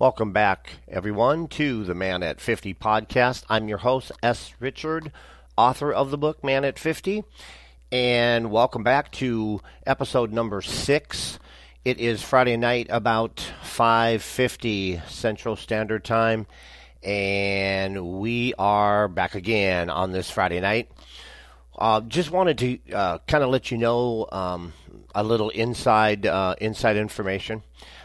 Welcome back, everyone, to the Man at 50 podcast. I'm your host, S. Richard, author of the book Man at 50. And welcome back to episode number six. It is Friday night about 5:50 Central Standard Time, and we are back again on this Friday night. Uh, just wanted to uh, kind of let you know um, a little inside uh, inside information.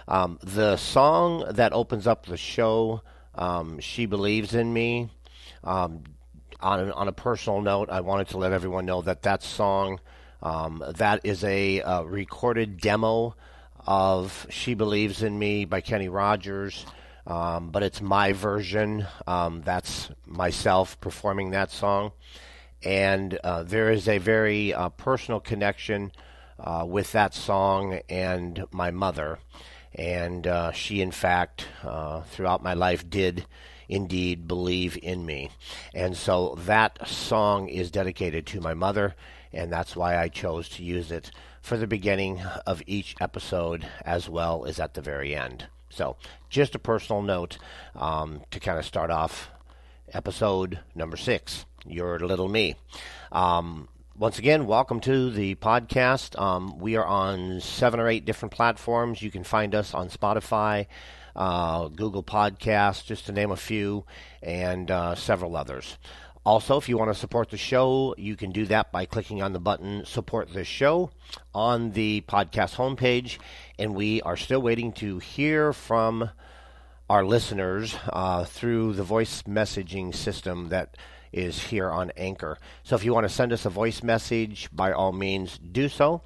Um, the song that opens up the show, um, "She Believes in Me." Um, on on a personal note, I wanted to let everyone know that that song, um, that is a, a recorded demo of "She Believes in Me" by Kenny Rogers. Um, but it's my version. Um, that's myself performing that song. And uh, there is a very uh, personal connection uh, with that song and my mother. And uh, she, in fact, uh, throughout my life, did indeed believe in me. And so that song is dedicated to my mother, and that's why I chose to use it for the beginning of each episode as well as at the very end. So, just a personal note um, to kind of start off episode number six, Your Little Me. Um, once again, welcome to the podcast. Um, we are on seven or eight different platforms. You can find us on Spotify, uh, Google Podcasts, just to name a few, and uh, several others. Also, if you want to support the show, you can do that by clicking on the button Support the Show on the podcast homepage. And we are still waiting to hear from our listeners uh, through the voice messaging system that is here on Anchor. So if you want to send us a voice message, by all means, do so.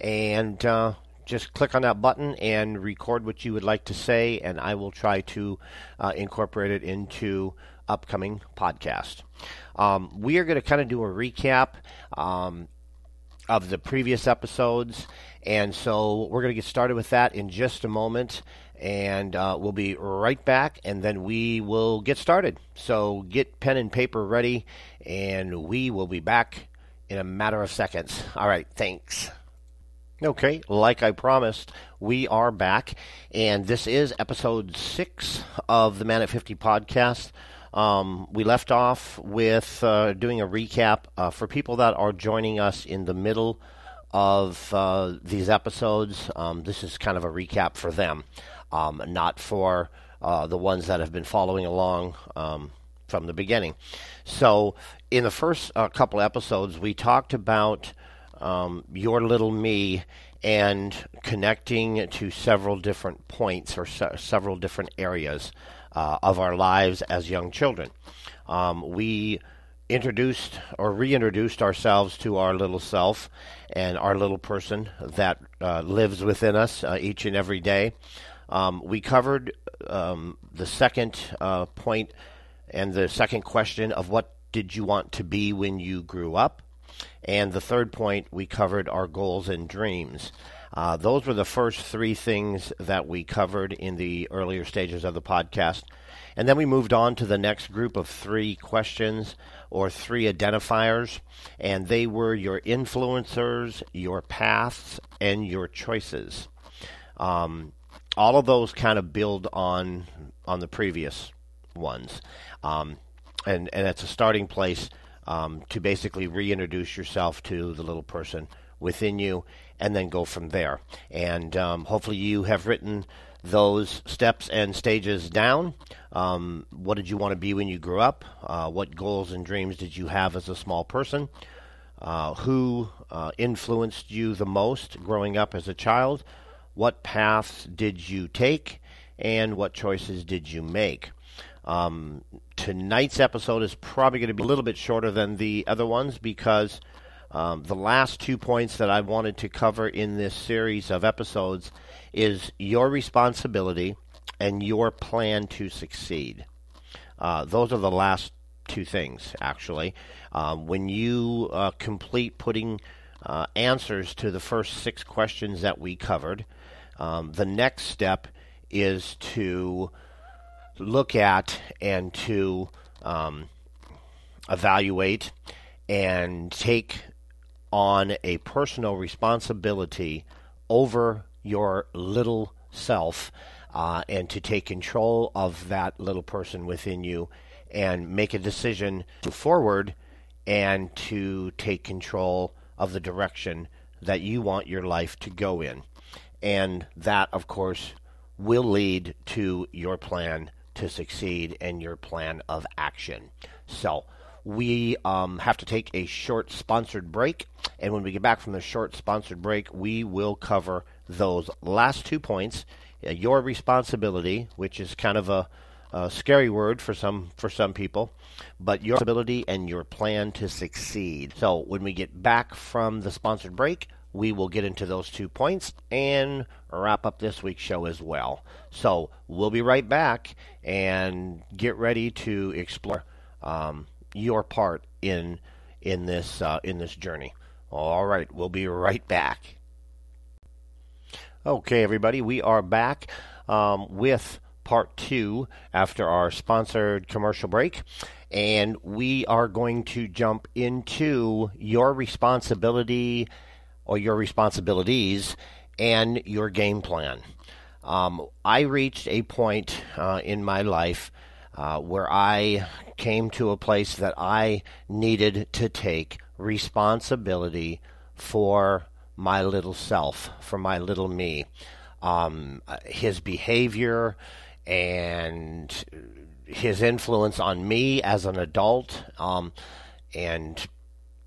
And uh, just click on that button and record what you would like to say, and I will try to uh, incorporate it into upcoming podcast. Um, we are going to kind of do a recap um, of the previous episodes, and so we're going to get started with that in just a moment. And uh, we'll be right back, and then we will get started. So get pen and paper ready, and we will be back in a matter of seconds. All right, thanks. Okay, like I promised, we are back, and this is episode six of the Man at 50 podcast. Um, we left off with uh, doing a recap uh, for people that are joining us in the middle of uh, these episodes. Um, this is kind of a recap for them, um, not for uh, the ones that have been following along um, from the beginning. So, in the first uh, couple episodes, we talked about um, your little me and connecting to several different points or se- several different areas uh, of our lives as young children. Um, we introduced or reintroduced ourselves to our little self and our little person that uh, lives within us uh, each and every day. Um, we covered um, the second uh, point and the second question of what did you want to be when you grew up. And the third point, we covered our goals and dreams. Uh, those were the first three things that we covered in the earlier stages of the podcast. And then we moved on to the next group of three questions or three identifiers, and they were your influencers, your paths, and your choices. Um, all of those kind of build on on the previous ones, um, and and it's a starting place um, to basically reintroduce yourself to the little person within you and then go from there. And um, hopefully, you have written those steps and stages down. Um, what did you want to be when you grew up? Uh, what goals and dreams did you have as a small person? Uh, who uh, influenced you the most growing up as a child? What paths did you take? And what choices did you make? Um, tonight's episode is probably going to be a little bit shorter than the other ones because um, the last two points that I wanted to cover in this series of episodes is your responsibility and your plan to succeed. Uh, those are the last two things, actually. Um, when you uh, complete putting uh, answers to the first six questions that we covered, um, the next step is to look at and to um, evaluate and take on a personal responsibility over your little self uh, and to take control of that little person within you and make a decision to forward and to take control of the direction that you want your life to go in. And that, of course, will lead to your plan to succeed and your plan of action. So, we um, have to take a short sponsored break. And when we get back from the short sponsored break, we will cover those last two points uh, your responsibility, which is kind of a, a, scary word for some for some people, but your ability and your plan to succeed. So when we get back from the sponsored break, we will get into those two points and wrap up this week's show as well. So we'll be right back and get ready to explore um, your part in in this uh, in this journey. All right, we'll be right back. Okay, everybody, we are back um, with part two after our sponsored commercial break. And we are going to jump into your responsibility or your responsibilities and your game plan. Um, I reached a point uh, in my life uh, where I came to a place that I needed to take responsibility for my little self, for my little me. Um, his behavior and his influence on me as an adult, um, and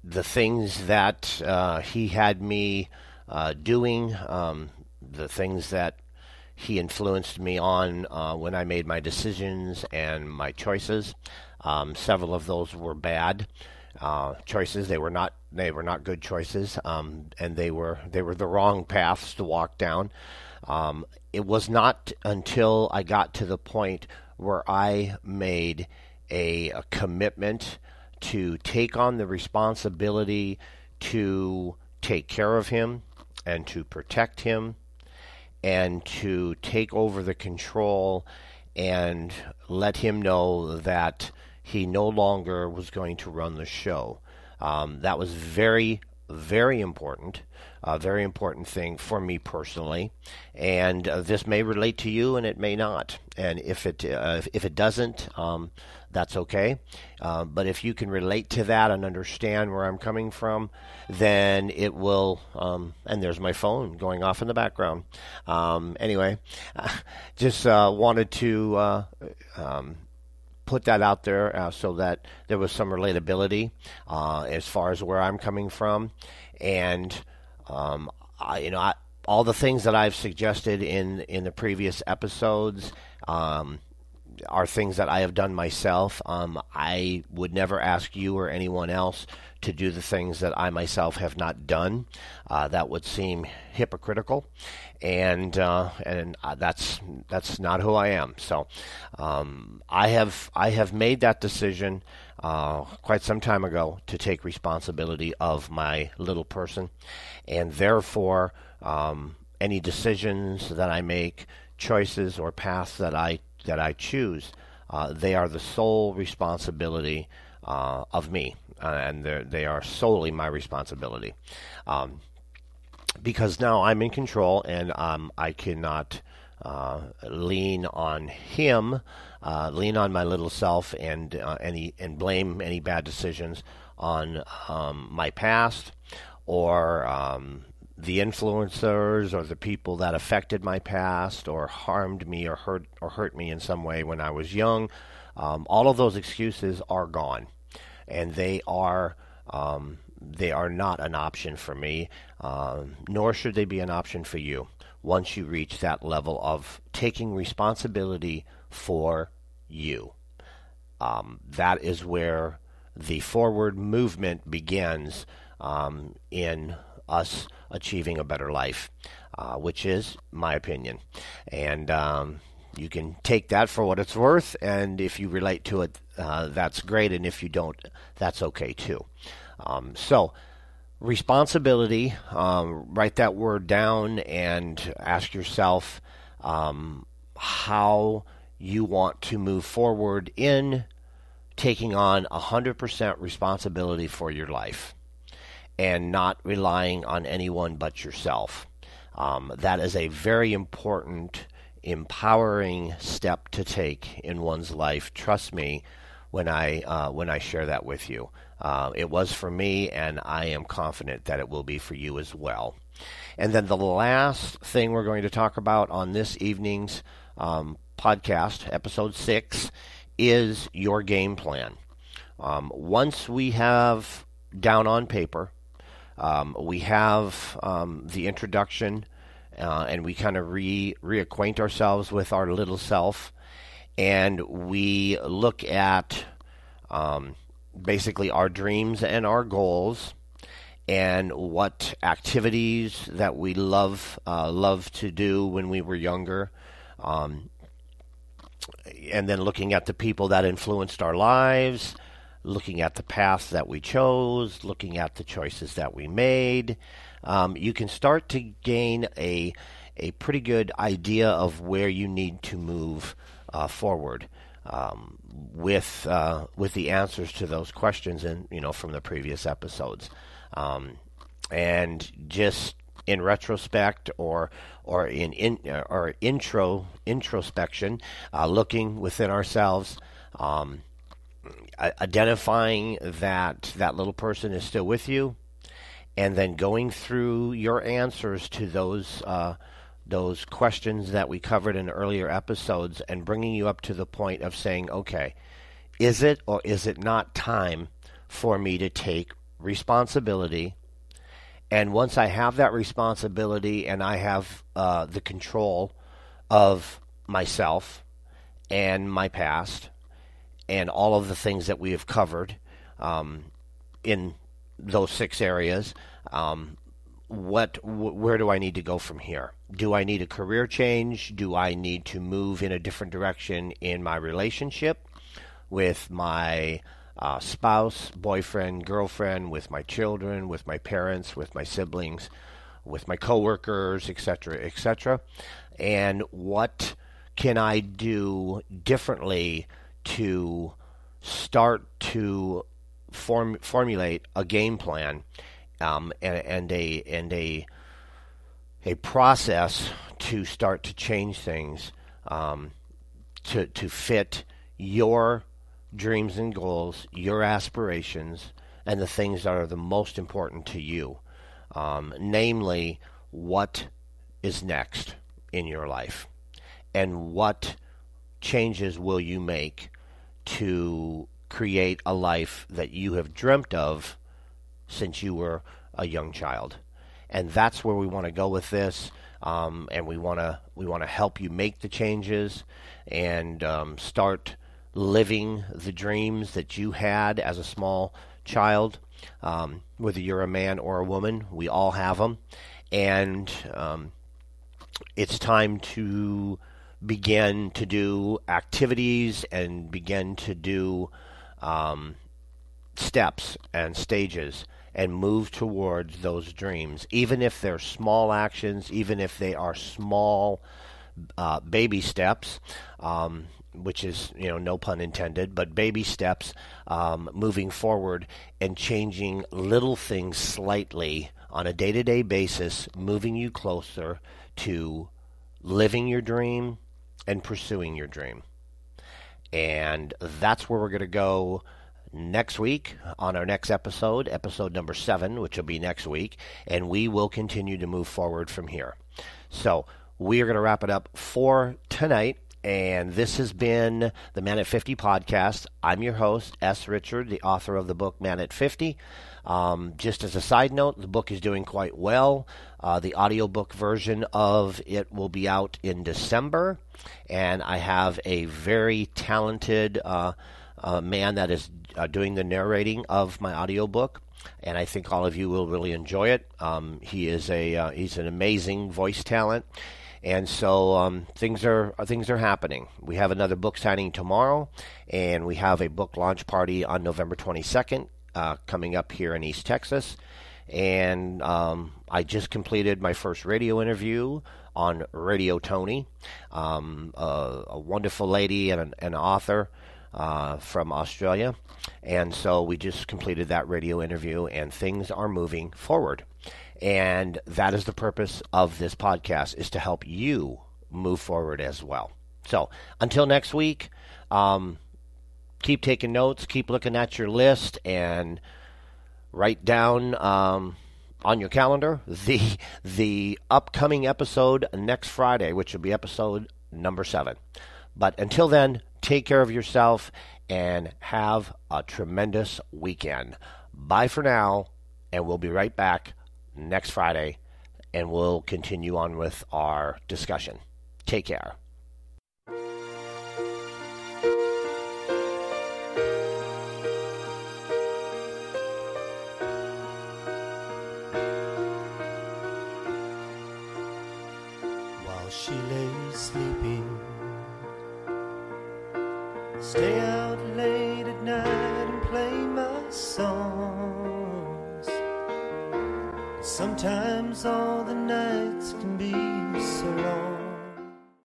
the things that uh, he had me uh, doing, um, the things that he influenced me on uh, when I made my decisions and my choices. Um, several of those were bad uh, choices. They were not they were not good choices, um, and they were they were the wrong paths to walk down. Um, it was not until I got to the point where I made a, a commitment to take on the responsibility to take care of him and to protect him and to take over the control and let him know that he no longer was going to run the show. Um, that was very, very important, a very important thing for me personally. And uh, this may relate to you, and it may not. And if it uh, if it doesn't, um, that's okay. Uh, but if you can relate to that and understand where I'm coming from, then it will. Um, and there's my phone going off in the background. Um, anyway, just uh, wanted to uh, um, put that out there uh, so that there was some relatability uh, as far as where I'm coming from, and um, I, you know, I, all the things that I've suggested in in the previous episodes. Um, are things that I have done myself. Um, I would never ask you or anyone else to do the things that I myself have not done. Uh, that would seem hypocritical, and uh, and uh, that's that's not who I am. So um, I have I have made that decision uh, quite some time ago to take responsibility of my little person, and therefore um, any decisions that I make, choices or paths that I that I choose, uh, they are the sole responsibility uh, of me uh, and they are solely my responsibility. Um, because now I'm in control and um, I cannot uh, lean on him, uh, lean on my little self, and uh, any and blame any bad decisions on um, my past or um, the influencers or the people that affected my past or harmed me or hurt or hurt me in some way when I was young. Um, all of those excuses are gone and they are um, they are not an option for me, uh, nor should they be an option for you. Once you reach that level of taking responsibility for you, um, that is where the forward movement begins um, in us achieving a better life, uh, which is my opinion. And um, you can take that for what it's worth, and if you relate to it, uh, that's great, and if you don't, that's okay too. Um, so, responsibility, um, write that word down and ask yourself um, how you want to move forward in taking on 100% responsibility for your life and not relying on anyone but yourself. Um, that is a very important, empowering step to take in one's life. Trust me when I uh, when I share that with you. Uh, it was for me, and I am confident that it will be for you as well. And then the last thing we're going to talk about on this evening's um, podcast, episode six, is your game plan. Um, once we have down on paper, um, we have um, the introduction, uh, and we kind of re reacquaint ourselves with our little self, and we look at um, basically our dreams and our goals and what activities that we love uh, love to do when we were younger, um, and then looking at the people that influenced our lives, looking at the paths that we chose, looking at the choices that we made. Um, you can start to gain a a pretty good idea of where you need to move uh, forward um, with uh, with the answers to those questions, and you know from the previous episodes, um, and just in retrospect or or in, in or intro introspection, uh, looking within ourselves. Um, identifying that that little person is still with you, and then going through your answers to those uh, those questions that we covered in earlier episodes, and bringing you up to the point of saying, okay, is it or is it not time for me to take responsibility? And once I have that responsibility and I have uh, the control of myself and my past and all of the things that we have covered um, in those six areas. Um, what wh- where do I need to go from here? Do I need a career change? Do I need to move in a different direction in my relationship with my uh, spouse, boyfriend, girlfriend, with my children, with my parents, with my siblings, with my coworkers, etc., etc. And what can I do differently to start to form formulate a game plan um, and, and a and a a process to start to change things um, to to fit your dreams and goals, your aspirations, and the things that are the most important to you. Um, namely, what is next in your life, and what changes will you make to create a life that you have dreamt of since you were a young child. And that's where we want to go with this. Um, and we want to we want to help you make the changes and um, start living the dreams that you had as a small child. Um, whether you're a man or a woman, we all have them, and um, it's time to begin to do activities and begin to do um, steps and stages and move towards those dreams, even if they're small actions, even if they are small uh, baby steps. Um, which is, you know, no pun intended, but baby steps um, moving forward and changing little things slightly on a day to day basis, moving you closer to living your dream, and pursuing your dream. And that's where we're going to go next week on our next episode, episode number seven, which will be next week. And we will continue to move forward from here. So we are going to wrap it up for tonight. And this has been the Man at 50 podcast. I'm your host, S. Richard, the author of the book Man at 50. Um, just as a side note, the book is doing quite well. Uh, the audiobook version of it will be out in December and I have a very talented uh, uh, man that is uh, doing the narrating of my audiobook and I think all of you will really enjoy it. Um, he is a uh, he's an amazing voice talent, and so um, things are things are happening. We have another book signing tomorrow, and we have a book launch party on November 22nd uh, coming up here in East Texas. And um, I just completed my first radio interview on Radio Tony, um, a, a, wonderful lady and an, an author. uh, from Australia. And so we just completed that radio interview, and things are moving forward. And that is the purpose of this podcast, is to help you move forward as well. So until next week, um, keep taking notes, keep looking at your list, and write down um, on your calendar the the upcoming episode next Friday, which will be episode number seven. But until then, take care of yourself and have a tremendous weekend. Bye for now, and we'll be right back next Friday, and we'll continue on with our discussion. Take care. Stay out late at night and play my songs. Sometimes all the nights can be so long.